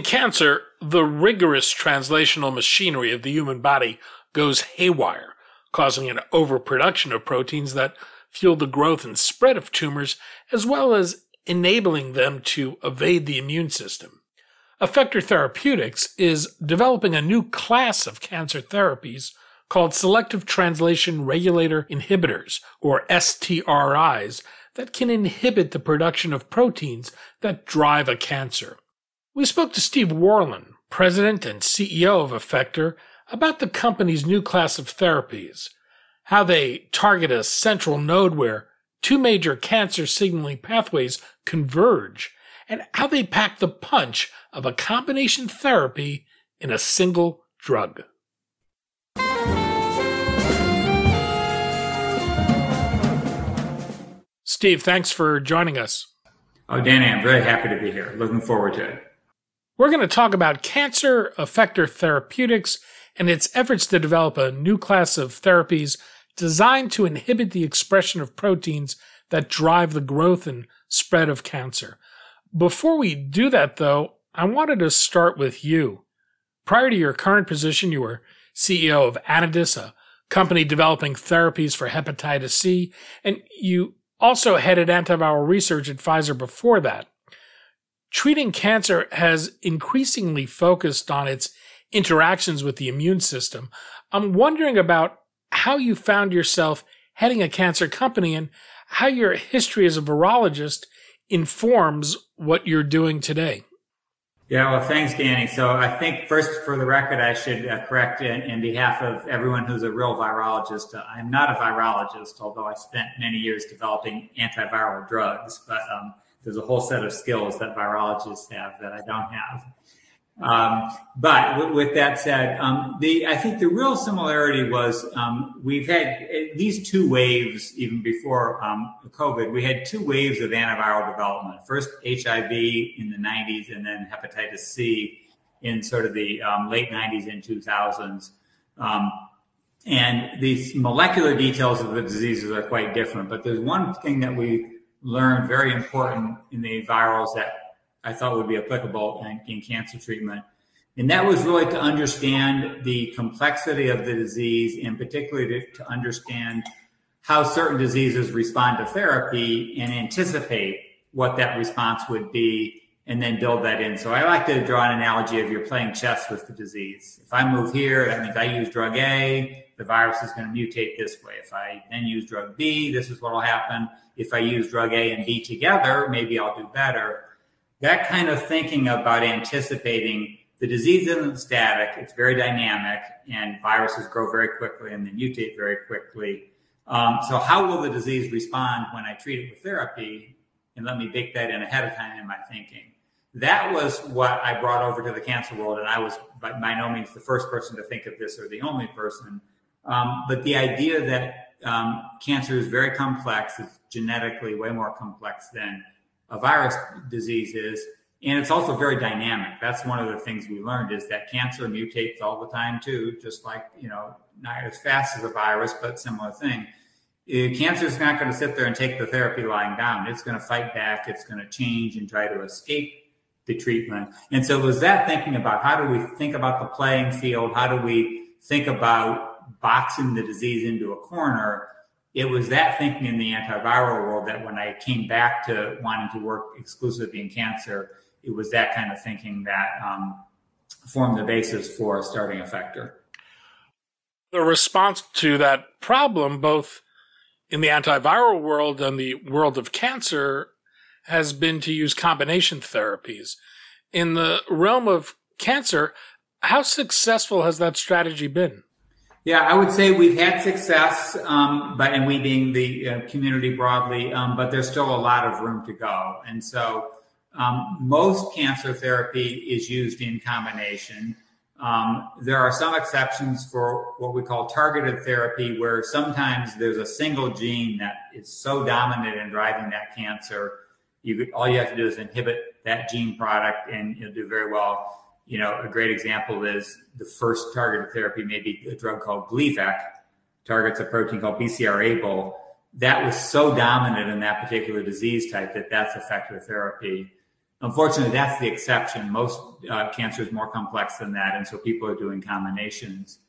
In cancer, the rigorous translational machinery of the human body goes haywire, causing an overproduction of proteins that fuel the growth and spread of tumors, as well as enabling them to evade the immune system. Effector Therapeutics is developing a new class of cancer therapies called selective translation regulator inhibitors, or STRIs, that can inhibit the production of proteins that drive a cancer. We spoke to Steve Worland, president and CEO of Effector, about the company's new class of therapies, how they target a central node where two major cancer signaling pathways converge, and how they pack the punch of a combination therapy in a single drug. Steve, thanks for joining us. Oh, Danny, I'm very happy to be here. Looking forward to it. We're going to talk about cancer effector therapeutics and its efforts to develop a new class of therapies designed to inhibit the expression of proteins that drive the growth and spread of cancer. Before we do that, though, I wanted to start with you. Prior to your current position, you were CEO of Anadys, a company developing therapies for hepatitis C, and you also headed antiviral research at Pfizer before that treating cancer has increasingly focused on its interactions with the immune system. I'm wondering about how you found yourself heading a cancer company and how your history as a virologist informs what you're doing today. Yeah, well, thanks, Danny. So I think first, for the record, I should uh, correct in, in, behalf of everyone who's a real virologist. Uh, I'm not a virologist, although I spent many years developing antiviral drugs. But um, there's a whole set of skills that virologists have that I don't have. Um, but w- with that said, um, the I think the real similarity was um, we've had these two waves even before um, COVID. We had two waves of antiviral development. First HIV in the 90s, and then hepatitis C in sort of the um, late 90s and 2000s. Um, and these molecular details of the diseases are quite different. But there's one thing that we learned very important in the virals that I thought would be applicable in, in cancer treatment. And that was really to understand the complexity of the disease and particularly to, to understand how certain diseases respond to therapy and anticipate what that response would be and then build that in. So I like to draw an analogy of you're playing chess with the disease. If I move here, that means I use drug A, the virus is going to mutate this way. If I then use drug B, this is what will happen. If I use drug A and B together, maybe I'll do better. That kind of thinking about anticipating the disease isn't static, it's very dynamic, and viruses grow very quickly and they mutate very quickly. Um, so, how will the disease respond when I treat it with therapy? And let me bake that in ahead of time in my thinking. That was what I brought over to the cancer world, and I was by no means the first person to think of this or the only person. Um, but the idea that um, cancer is very complex, it's genetically way more complex than a virus disease is. And it's also very dynamic. That's one of the things we learned is that cancer mutates all the time too, just like, you know, not as fast as a virus, but similar thing. Uh, cancer is not going to sit there and take the therapy lying down. It's going to fight back. It's going to change and try to escape the treatment. And so it was that thinking about how do we think about the playing field? How do we think about boxing the disease into a corner. It was that thinking in the antiviral world that when I came back to wanting to work exclusively in cancer, it was that kind of thinking that um, formed the basis for starting Effector. The response to that problem, both in the antiviral world and the world of cancer, has been to use combination therapies. In the realm of cancer, how successful has that strategy been? Yeah, I would say we've had success, um, but and we being the uh, community broadly, um, but there's still a lot of room to go. And so um, most cancer therapy is used in combination. Um, there are some exceptions for what we call targeted therapy, where sometimes there's a single gene that is so dominant in driving that cancer. You could, all you have to do is inhibit that gene product, and you'll do very well. You know, a great example is the first targeted therapy, maybe a drug called Gleevec, targets a protein called BCR-ABL. That was so dominant in that particular disease type that that's effective therapy. Unfortunately, that's the exception. Most uh, cancer is more complex than that, and so people are doing combinations.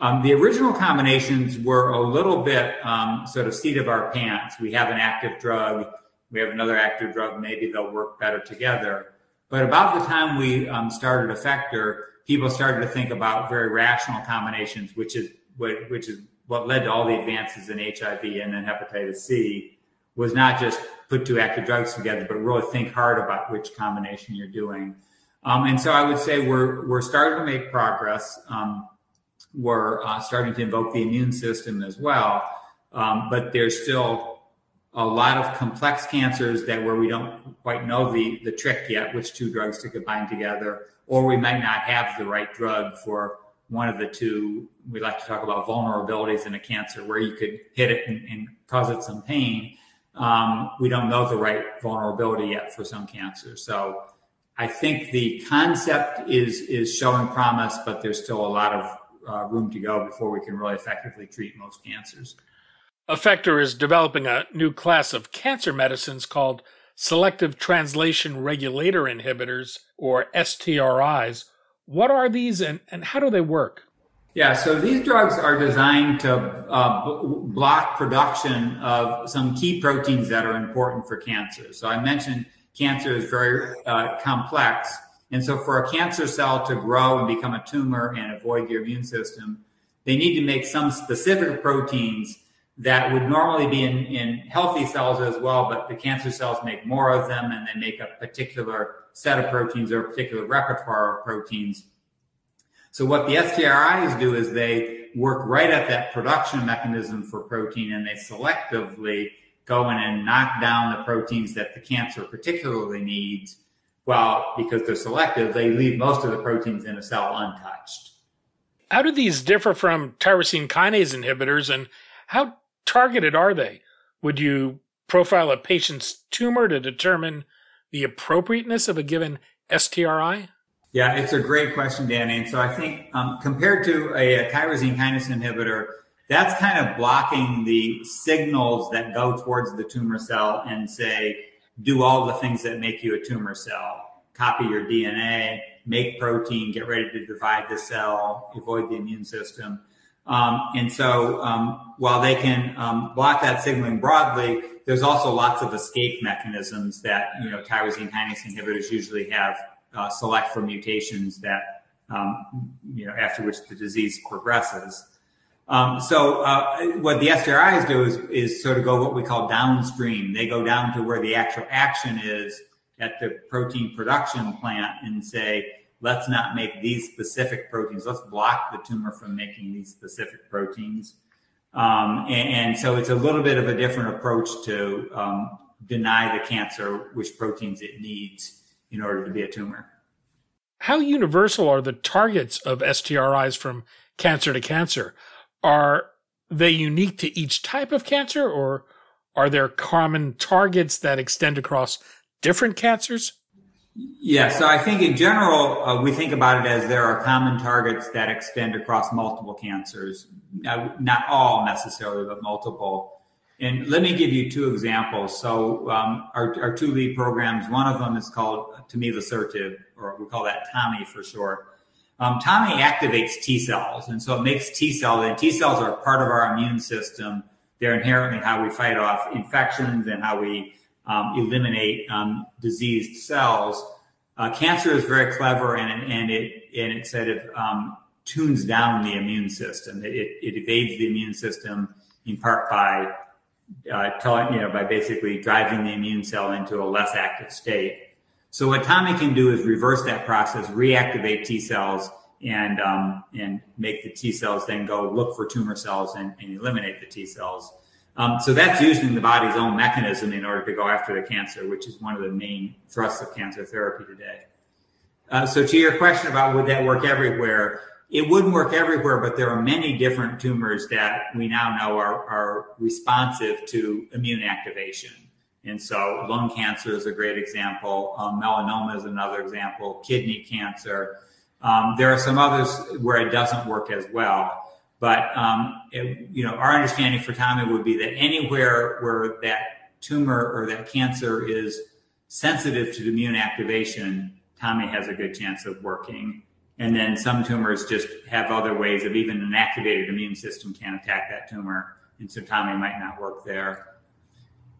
Um, the original combinations were a little bit um, sort of seat of our pants. We have an active drug, we have another active drug, maybe they'll work better together. But about the time we um, started Effector, people started to think about very rational combinations, which is what, which is what led to all the advances in HIV and then hepatitis C was not just put two active drugs together, but really think hard about which combination you're doing. Um, and so I would say we're we're starting to make progress. Um, we're uh, starting to invoke the immune system as well, um, but there's still a lot of complex cancers that where we don't quite know the the trick yet, which two drugs to combine together, or we might not have the right drug for one of the two. We like to talk about vulnerabilities in a cancer where you could hit it and, and cause it some pain um, we don't know the right vulnerability yet for some cancers. So I think the concept is is showing promise, but there's still a lot of uh, room to go before we can really effectively treat most cancers. Effector is developing a new class of cancer medicines called selective translation regulator inhibitors, or STRIs. What are these and, and how do they work? Yeah, so these drugs are designed to uh, block production of some key proteins that are important for cancer. So I mentioned cancer is very uh, complex. And so for a cancer cell to grow and become a tumor and avoid your immune system, they need to make some specific proteins that would normally be in, in healthy cells as well, but the cancer cells make more of them and they make a particular set of proteins or a particular repertoire of proteins so what the STRIs do is they work right at that production mechanism for protein and they selectively go in and knock down the proteins that the cancer particularly needs. Well, because they're selective, they leave most of the proteins in a cell untouched. How do these differ from tyrosine kinase inhibitors and how targeted are they? Would you profile a patient's tumor to determine the appropriateness of a given STRI? Yeah, it's a great question, Danny. And so I think um, compared to a, a, tyrosine kinase inhibitor, that's kind of blocking the signals that go towards the tumor cell and say, do all the things that make you a tumor cell. Copy your DNA, make protein, get ready to divide the cell, avoid the immune system. Um, and so um, while they can um, block that signaling broadly, there's also lots of escape mechanisms that you know tyrosine kinase inhibitors usually have uh, select for mutations that um, you know after which the disease progresses. Um, so uh, what the STRIs do is, is sort of go what we call downstream. They go down to where the actual action is at the protein production plant and say, let's not make these specific proteins. Let's block the tumor from making these specific proteins. Um, and, and, so it's a little bit of a different approach to um, deny the cancer which proteins it needs in order to be a tumor. How universal are the targets of STRIs from cancer to cancer? Are they unique to each type of cancer, or are there common targets that extend across different cancers? Yeah, so I think in general, uh, we think about it as there are common targets that extend across multiple cancers. Not all necessarily, but multiple. And let me give you two examples. So um, our, our two lead programs, one of them is called Tomivosertib, or we call that Tommy for short. Um, Tommy activates T cells, and so it makes T cells, and T cells are part of our immune system. They're inherently how we fight off infections and how we um, eliminate um, diseased cells. Uh, cancer is very clever, and, and it and it sort of um, tunes down the immune system. It, it evades the immune system in part by uh, telling, you know, by basically driving the immune cell into a less active state. So what Tommy can do is reverse that process, reactivate T cells, and um, and make the T cells then go look for tumor cells and, and eliminate the T cells. Um, so that's using the body's own mechanism in order to go after the cancer, which is one of the main thrusts of cancer therapy today. Uh, so to your question about would that work everywhere, it wouldn't work everywhere, but there are many different tumors that we now know are, are responsive to immune activation. And so lung cancer is a great example. Um, melanoma is another example. Kidney cancer. Um, there are some others where it doesn't work as well. But um, it, you know, our understanding for Tommy would be that anywhere where that tumor or that cancer is sensitive to immune activation, Tommy has a good chance of working. And then some tumors just have other ways of even an activated immune system can attack that tumor. And so Tommy might not work there.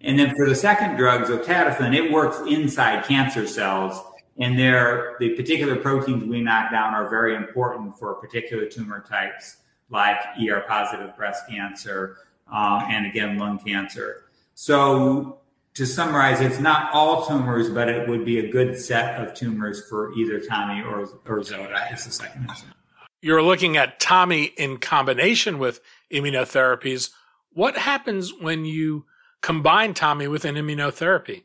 And then for the second drug, zotatifin, it works inside cancer cells. And there, the particular proteins we knock down are very important for particular tumor types like ER positive breast cancer um, and again lung cancer. So to summarize, it's not all tumors, but it would be a good set of tumors for either Tommy or, or Zota. It's the second instance. You're looking at Tommy in combination with immunotherapies. What happens when you combine Tommy with an immunotherapy?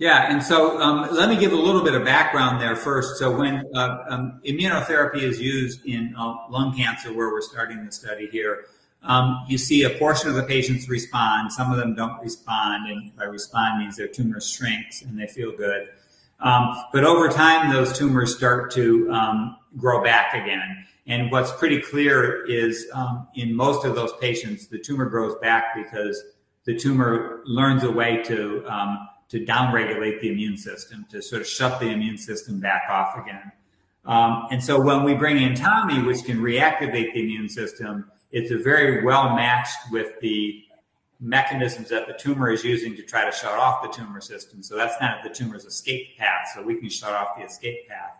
Yeah, and so um, let me give a little bit of background there first. So when uh, um, immunotherapy is used in uh, lung cancer, where we're starting the study here, um, you see a portion of the patients respond. Some of them don't respond, and by respond means their tumor shrinks and they feel good. Um, but over time, those tumors start to um, grow back again. And what's pretty clear is in most of those patients, the tumor grows back because the tumor learns a way to to downregulate the immune system, to sort of shut the immune system back off again. Um, and so when we bring in Tommy, which can reactivate the immune system, it's a very well matched with the mechanisms that the tumor is using to try to shut off the tumor system. So that's kind of the tumor's escape path. So we can shut off the escape path.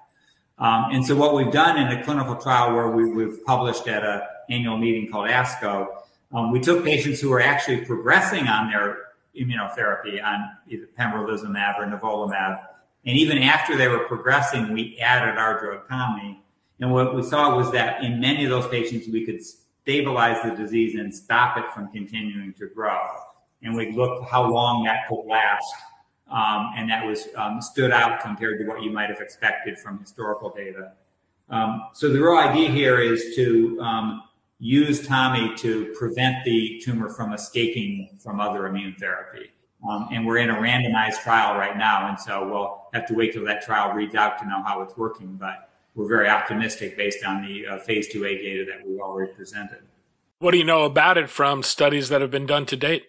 Um, and so what we've done in a clinical trial where we, have published at an annual meeting called ASCO, um, we took patients who were actually progressing on their immunotherapy on either pembrolizumab or nivolumab. And even after they were progressing, we added our drug Tommy. And what we saw was that in many of those patients, we could stabilize the disease and stop it from continuing to grow. And we looked how long that could last. Um, and that was um, stood out compared to what you might have expected from historical data. Um, so the real idea here is to um, use Tommy to prevent the tumor from escaping from other immune therapy. Um, and we're in a randomized trial right now. And so we'll have to wait till that trial reads out to know how it's working. But we're very optimistic based on the uh, phase 2A data that we've already presented. What do you know about it from studies that have been done to date?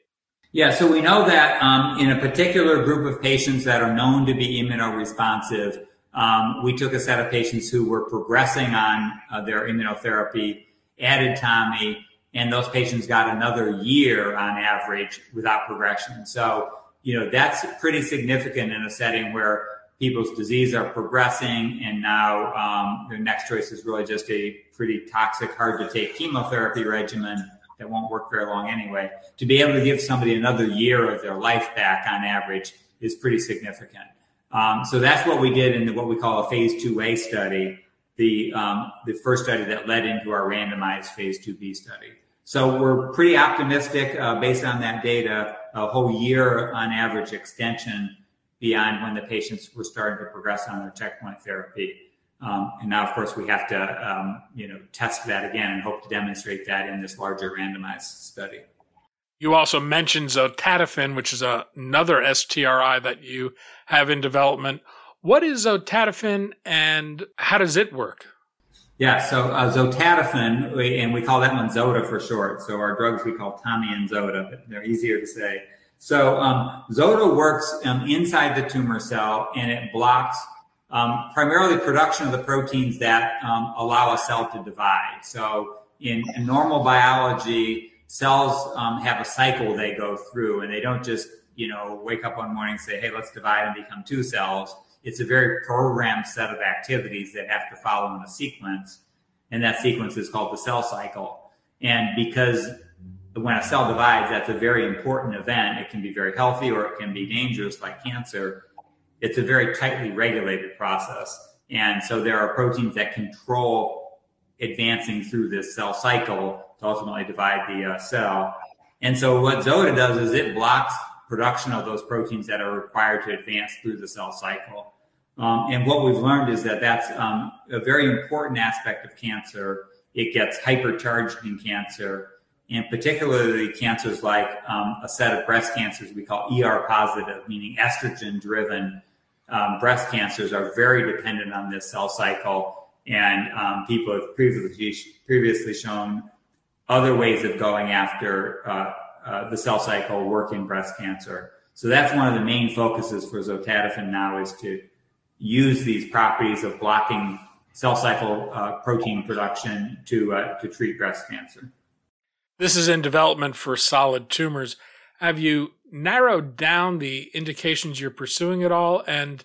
Yeah, so we know that um, in a particular group of patients that are known to be immunoresponsive, um, we took a set of patients who were progressing on uh, their immunotherapy added Tommy, and those patients got another year on average without progression. So, you know, that's pretty significant in a setting where people's disease are progressing, and now um, their next choice is really just a pretty toxic, hard to take chemotherapy regimen that won't work very long anyway. To be able to give somebody another year of their life back on average is pretty significant. Um, so that's what we did in what we call a phase 2A study the um, the first study that led into our randomized phase 2b study. So we're pretty optimistic uh, based on that data, a whole year on average extension beyond when the patients were starting to progress on their checkpoint therapy. Um, and now, of course, we have to um, you know test that again and hope to demonstrate that in this larger randomized study. You also mentioned zotatifin, which is another STRI that you have in development. What is zotatifin and how does it work? Yeah, so uh, and we call that one Zota for short. So our drugs we call Tommy and Zota, but they're easier to say. So um, Zota works um, inside the tumor cell and it blocks um, primarily production of the proteins that um, allow a cell to divide. So in, in normal biology, cells um, have a cycle they go through, and they don't just you know wake up one morning and say, "Hey, let's divide and become two cells." It's a very programmed set of activities that have to follow in a sequence. And that sequence is called the cell cycle. And because when a cell divides, that's a very important event. It can be very healthy or it can be dangerous like cancer. It's a very tightly regulated process. And so there are proteins that control advancing through this cell cycle to ultimately divide the uh, cell. And so what Zota does is it blocks production of those proteins that are required to advance through the cell cycle. Um, and what we've learned is that that's um, a very important aspect of cancer. It gets hypercharged in cancer, and particularly cancers like um, a set of breast cancers we call ER positive, meaning estrogen driven um, breast cancers are very dependent on this cell cycle. And um, people have previously, previously shown other ways of going after uh, uh, the cell cycle work in breast cancer. So that's one of the main focuses for Zotatifin now is to use these properties of blocking cell cycle uh, protein production to uh, to treat breast cancer. This is in development for solid tumors. Have you narrowed down the indications you're pursuing at all, and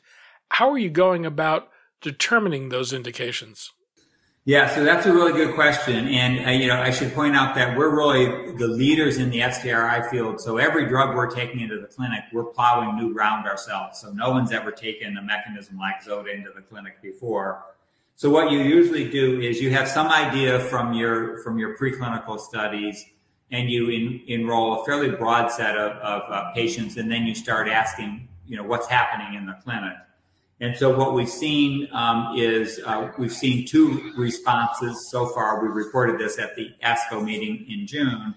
how are you going about determining those indications? Yeah, so that's a really good question, and uh, you know I should point out that we're really the leaders in the STRI field. So every drug we're taking into the clinic, we're plowing new ground ourselves. So no one's ever taken a mechanism like Zota into the clinic before. So what you usually do is you have some idea from your from your preclinical studies, and you in, enroll a fairly broad set of, of uh, patients, and then you start asking, you know, what's happening in the clinic. And so what we've seen um, is uh, we've seen two responses so far. We reported this at the ASCO meeting in June.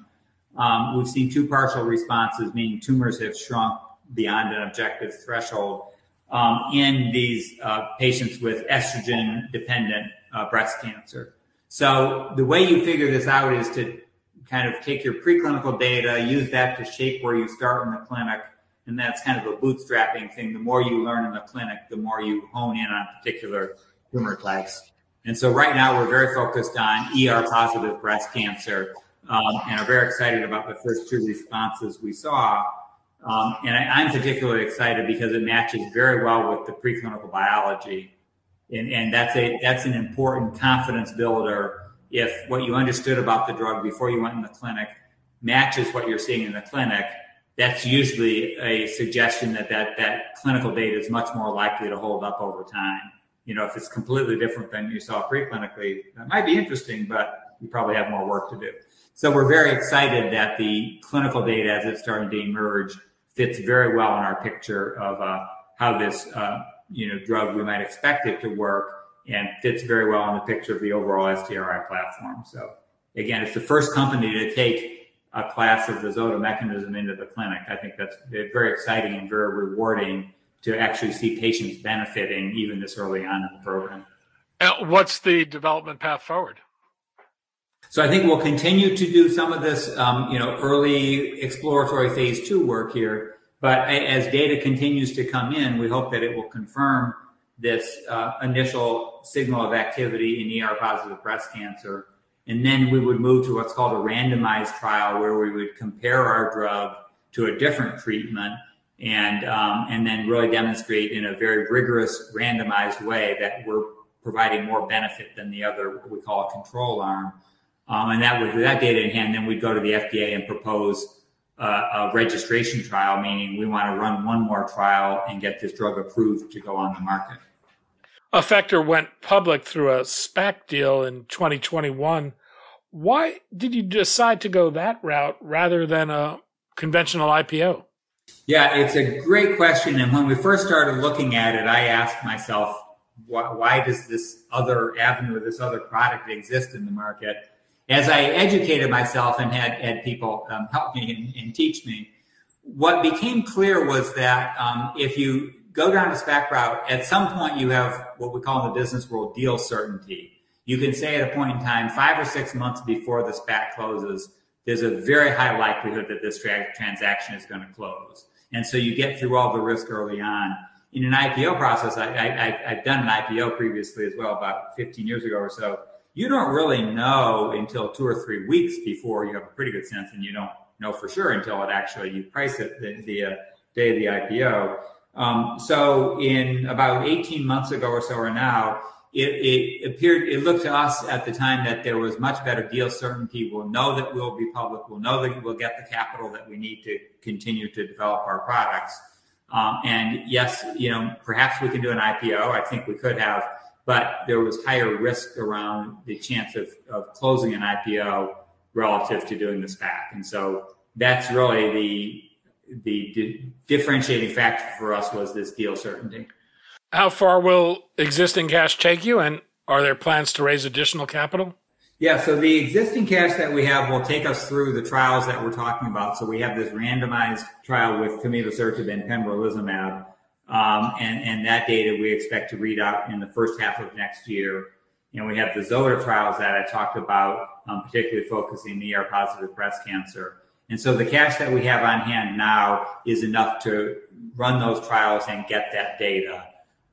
Um, we've seen two partial responses, meaning tumors have shrunk beyond an objective threshold um, in these uh, patients with estrogen dependent uh, breast cancer. So the way you figure this out is to kind of take your preclinical data, use that to shape where you start in the clinic and that's kind of a bootstrapping thing. The more you learn in the clinic, the more you hone in on particular tumor types. And so right now we're very focused on ER positive breast cancer um, and are very excited about the first two responses we saw. Um, and I, am particularly excited because it matches very well with the preclinical biology. And, and that's a that's an important confidence builder if what you understood about the drug before you went in the clinic matches what you're seeing in the clinic that's usually a suggestion that, that that clinical data is much more likely to hold up over time. You know, if it's completely different than you saw preclinically, that might be interesting, but you probably have more work to do. So we're very excited that the clinical data as it's starting to emerge fits very well in our picture of uh, how this uh, you know drug we might expect it to work and fits very well in the picture of the overall STRI platform. So again, it's the first company to take a class of the Zota mechanism into the clinic. I think that's very exciting and very rewarding to actually see patients benefiting even this early on in the program. What's the development path forward? So I think we'll continue to do some of this, um, you know, early exploratory phase two work here. But as data continues to come in, we hope that it will confirm this uh, initial signal of activity in ER positive breast cancer and then we would move to what's called a randomized trial where we would compare our drug to a different treatment and, um, and then really demonstrate in a very rigorous randomized way that we're providing more benefit than the other, what we call a control arm. Um, and that with that data in hand, then we'd go to the FDA and propose uh, a registration trial, meaning we want to run one more trial and get this drug approved to go on the market. Effector went public through a SPAC deal in 2021. Why did you decide to go that route rather than a conventional IPO? Yeah, it's a great question. And when we first started looking at it, I asked myself, why, why does this other avenue, this other product exist in the market? As I educated myself and had, had people um, help me and, and, teach me, what became clear was that um, if you go down the SPAC route, at some point you have what we call in the business world deal certainty you can say at a point in time, five or six months before the SPAC closes, there's a very high likelihood that this tra- transaction is going to close. And so you get through all the risk early on. In an IPO process, I, I've done an IPO previously as well, about 15 years ago or so. You don't really know until two or three weeks before you have a pretty good sense, and you don't know for sure until it actually you price it the, the uh, day of the IPO. Um, so in about 18 months ago or so or now, it, it, appeared, it looked to us at the time that there was much better deal certainty. We'll know that we'll be public. We'll know that we'll get the capital that we need to continue to develop our products. Um, and yes, you know, perhaps we can do an IPO. I think we could have, but there was higher risk around the chance of, of closing an IPO relative to doing the SPAC. And so that's really the the di- differentiating factor for us was this deal certainty. How far will existing cash take you, and are there plans to raise additional capital? Yeah, so the existing cash that we have will take us through the trials that we're talking about. So we have this randomized trial with tomivosertib and pembrolizumab, um, and, and that data we expect to read out in the first half of next year. And we have the ZOTA trials that I talked about, um, particularly focusing ER positive breast cancer. And so the cash that we have on hand now is enough to run those trials and get that data.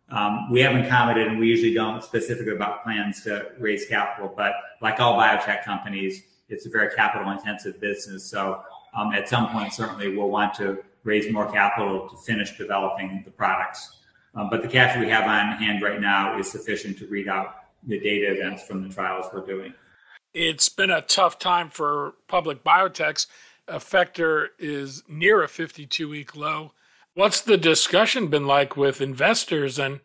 Um, we haven't commented, and we usually don't specifically about plans to raise capital, but like all biotech companies, it's a very capital intensive business. So um, at some point, certainly we'll want to raise more capital to finish developing the products. Um, but the cash we have on hand right now is sufficient to read out the data events from the trials we're doing. It's been a tough time for public biotechs. Effector is near a 52 week low. What's the discussion been like with investors, and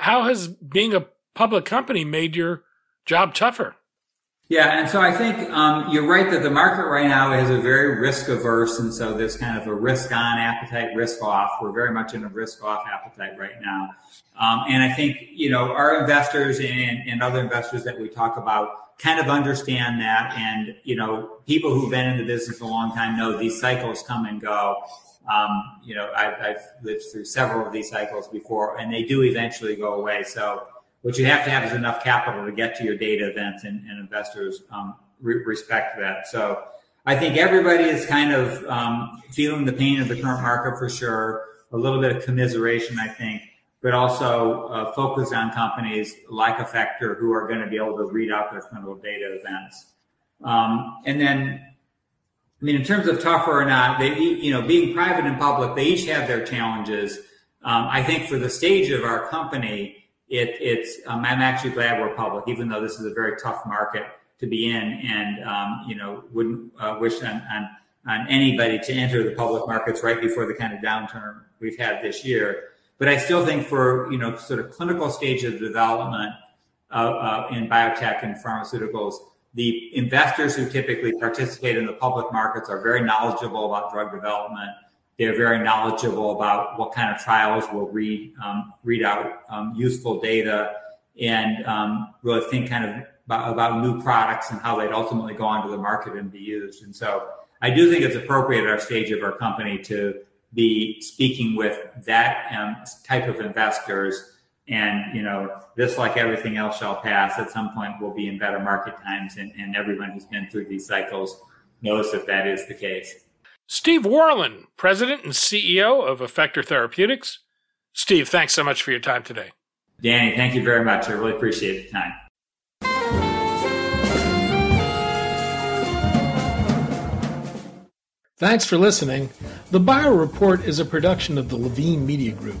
how has being a public company made your job tougher? Yeah, and so I think um, you're right that the market right now is a very risk averse, and so there's kind of a risk on appetite, risk off. We're very much in a risk off appetite right now, um, and I think you know our investors and, and other investors that we talk about kind of understand that, and you know people who've been in the business a long time know these cycles come and go. Um, you know, I've, I've lived through several of these cycles before, and they do eventually go away. So what you have to have is enough capital to get to your data events, and, and investors um, re- respect that. So I think everybody is kind of um, feeling the pain of the current market for sure. A little bit of commiseration, I think, but also uh, focus on companies like Effector who are going to be able to read out their clinical data events. Um, and then, I mean, in terms of tougher or not, they, you know, being private and public, they each have their challenges. Um, I think for the stage of our company, it, it's um, I'm actually glad we're public, even though this is a very tough market to be in, and um, you know wouldn't uh, wish on, on on anybody to enter the public markets right before the kind of downturn we've had this year. But I still think for you know sort of clinical stage of development uh, uh, in biotech and pharmaceuticals, the investors who typically participate in the public markets are very knowledgeable about drug development they're very knowledgeable about what kind of trials will read um, read out um, useful data and um, really think kind of about, about, new products and how they'd ultimately go onto the market and be used. And so I do think it's appropriate at our stage of our company to be speaking with that um, type of investors. And you know, this like everything else shall pass. At some point, we'll be in better market times, and, and everyone who's been through these cycles knows that that is the case. Steve Worland, President and CEO of Effector Therapeutics. Steve, thanks so much for your time today. Danny, thank you very much. I really appreciate the time. Thanks for listening. The Bio Report is a production of the Levine Media Group.